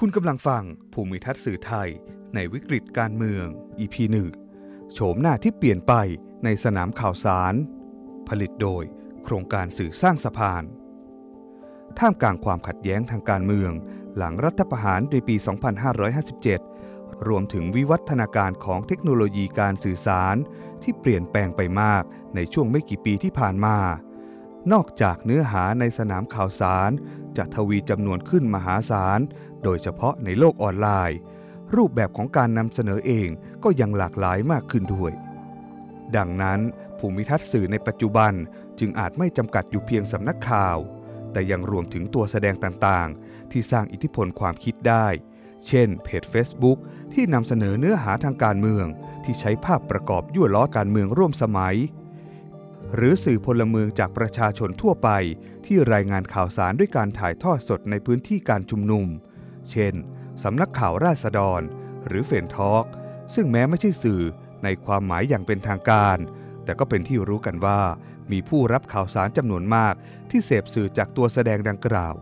คุณกำลังฟังภูมิทัศน์สื่อไทย ในวิกฤตการเมือง EP 1โฉมหน้าที่เปลี่ยนไปในสนามข่าวสาร ผลิตโดยโครงการสื่อสร้างสะพาน ท่ามกลางความขัดแย้งทางการเมือง หลังรัฐประหารในปี 2557 รวมถึงวิวัฒนาการของเทคโนโลยีการสื่อสารที่เปลี่ยนแปลงไปมากในช่วงไม่กี่ปีที่ผ่านมา นอกจากเนื้อหาในสนามข่าวสารจะทวีจำนวนขึ้นมหาศาล โดยเฉพาะในโลกออนไลน์ รูปแบบของการนำเสนอเองก็ยังหลากหลายมากขึ้นด้วย ดังนั้นภูมิทัศน์สื่อในปัจจุบันจึงอาจไม่จำกัดอยู่เพียงสำนักข่าว แต่ยังรวมถึงตัวแสดงต่างๆ ที่สร้างอิทธิพลความคิดได้ เช่น เพจ Facebook ที่นำเสนอเนื้อหาทางการเมือง ที่ใช้ภาพประกอบยั่วล้อการเมืองร่วมสมัย หรือสื่อพลเมืองจากประชาชนทั่วไป ที่รายงานข่าวสารด้วยการถ่ายทอดสดในพื้นที่การชุมนุม เช่น สำนักข่าวราษฎร หรือเฟนทอกซึ่งแม้ไม่ใช่สื่อในความหมายอย่างเป็นทางการ แต่ก็เป็นที่รู้กันว่า มีผู้รับข่าวสารจำนวนมาก ที่เสพสื่อจากตัวแสดงดังกล่าว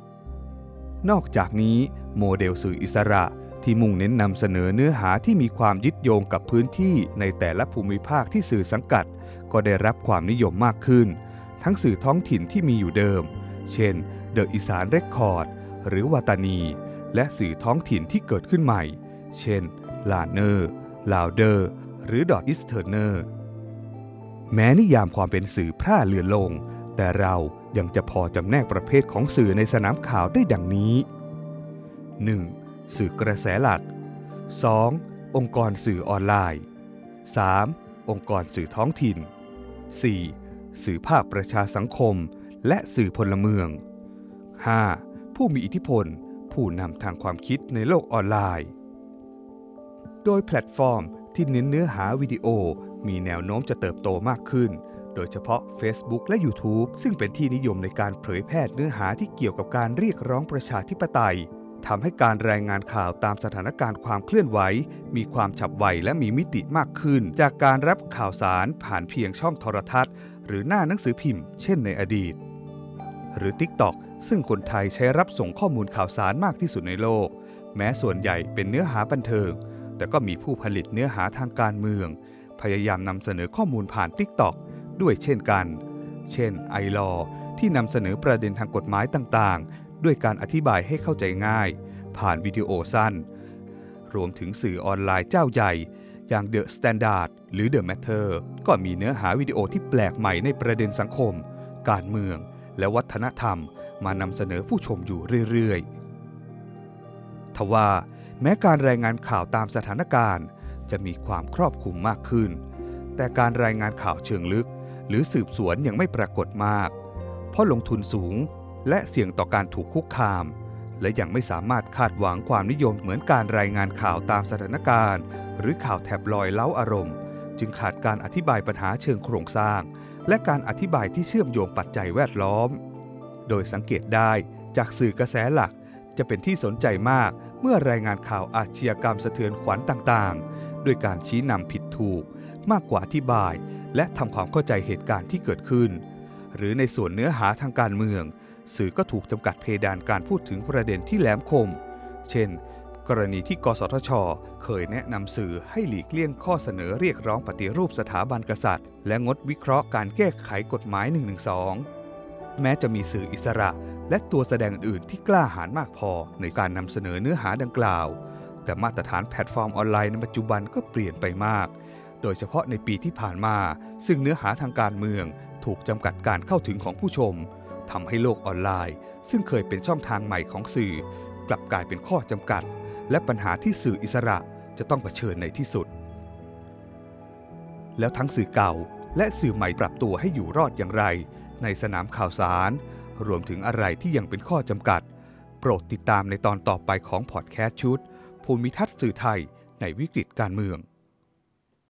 นอกจากนี้โมเดลสื่ออิสระที่มุ่งเน้นนำเสนอเนื้อหาที่มีความยึดโยงกับพื้นที่ในแต่ละภูมิภาคที่สื่อสังกัด ก็ได้รับความนิยมมากขึ้น ทั้งสื่อท้องถิ่นที่มีอยู่เดิม เช่น The Isaan Record หรือ Wartani และสื่อท้องถิ่นที่เกิดขึ้นใหม่ เช่น Lanner Louder หรือ The Easterner แม้นิยามความเป็นสื่อพร่าเลือนลง แต่เรายังจะพอจำแนกประเภทของสื่อในสนามข่าวได้ดังนี้ 1. สื่อกระแสหลัก 2. องค์กรสื่อออนไลน์ 3. องค์กรสื่อท้องถิ่น 4. สื่อภาคประชาสังคม และสื่อพลเมือง 5. ผู้มีอิทธิพล ผู้นำทางความคิดในโลกออนไลน์ โดยแพลตฟอร์มที่เน้นเนื้อหาวิดีโอมีแนวโน้มจะเติบโตมากขึ้น โดยเฉพาะ Facebook และ YouTube ซึ่งเป็นที่นิยมในการเผยแพร่เนื้อหาที่เกี่ยวกับการเรียกร้องประชาธิปไตยทำให้การรายงานข่าวตามสถานการณ์ความเคลื่อนไหว มีความฉับไวและมีมิติมากขึ้น จากการรับข่าวสารผ่านเพียงช่องโทรทัศน์ หรือหน้าหนังสือพิมพ์ เช่นในอดีต หรือ TikTok ซึ่งคนไทยใช้รับส่งข้อมูลข่าวสารมากที่สุดในโลก แม้ส่วนใหญ่เป็นเนื้อหาบันเทิง แต่ก็มีผู้ผลิตเนื้อหาทางการเมือง พยายามนำเสนอข้อมูลผ่าน TikTok ด้วยเช่นกัน เช่นไอลอที่นำเสนอประเด็นทางกฎหมายต่างๆ ด้วยการอธิบายให้เข้าใจง่าย ผ่านวิดีโอสั้น รวมถึงสื่อออนไลน์เจ้าใหญ่ อย่าง The Standard หรือ The Matter ก็มีเนื้อหาวิดีโอที่แปลกใหม่ในประเด็นสังคม การเมือง และวัฒนธรรม มานำเสนอผู้ชมอยู่เรื่อยๆ ทว่าแม้การรายงานข่าวตามสถานการณ์ จะมีความครอบคลุมมากขึ้น แต่การรายงานข่าวเชิงลึก หรือสืบสวนยังไม่ปรากฏมาก เพราะลงทุนสูงและเสี่ยงต่อการถูกคุกคาม และยังไม่สามารถคาดหวังความนิยมเหมือนการรายงานข่าวตามสถานการณ์ หรือข่าวแท็บลอยเล้าอารมณ์ จึงขาดการอธิบายปัญหาเชิงโครงสร้าง และการอธิบายที่เชื่อมโยงปัจจัยแวดล้อม โดยสังเกตได้จากสื่อกระแสหลักจะเป็นที่สนใจมากเมื่อรายงานข่าวอาชญากรรมสะเทือนขวัญต่างๆ ด้วยการชี้นำผิดถูก มากกว่าอธิบาย และทำความเข้าใจเหตุการณ์ที่เกิดขึ้น หรือในส่วนเนื้อหาทางการเมือง สื่อก็ถูกจำกัดเพดานการพูดถึงประเด็นที่แหลมคม เช่น กรณีที่กสทช เคยแนะนำสื่อให้หลีกเลี่ยงข้อเสนอเรียกร้องปฏิรูปสถาบันกษัตริย์ และงดวิเคราะห์การแก้ไขกฎหมาย 112 แม้จะมีสื่ออิสระ และตัวแสดงอื่นๆที่กล้าหาญมากพอในการนำเสนอเนื้อหาดังกล่าว แต่มาตรฐานแพลตฟอร์มออนไลน์ในปัจจุบันก็เปลี่ยนไปมาก โดยเฉพาะในปีที่ผ่านมา ซึ่งเนื้อหาทางการเมือง ถูกจำกัดการเข้าถึงของผู้ชมทำให้โลกออนไลน์ ซึ่งเคยเป็นช่องทางใหม่ของสื่อ กลับกลายเป็นข้อจำกัด และปัญหาที่สื่ออิสระจะต้องเผชิญในที่สุด แล้วทั้งสื่อเก่าและสื่อใหม่ปรับตัวให้อยู่รอดอย่างไร ในสนามข่าวสาร รวมถึงอะไรที่ยังเป็นข้อจำกัด โปรดติดตามในตอนต่อไปของพอดแคสต์ชุด ภูมิทัศน์สื่อไทยในวิกฤตการเมือง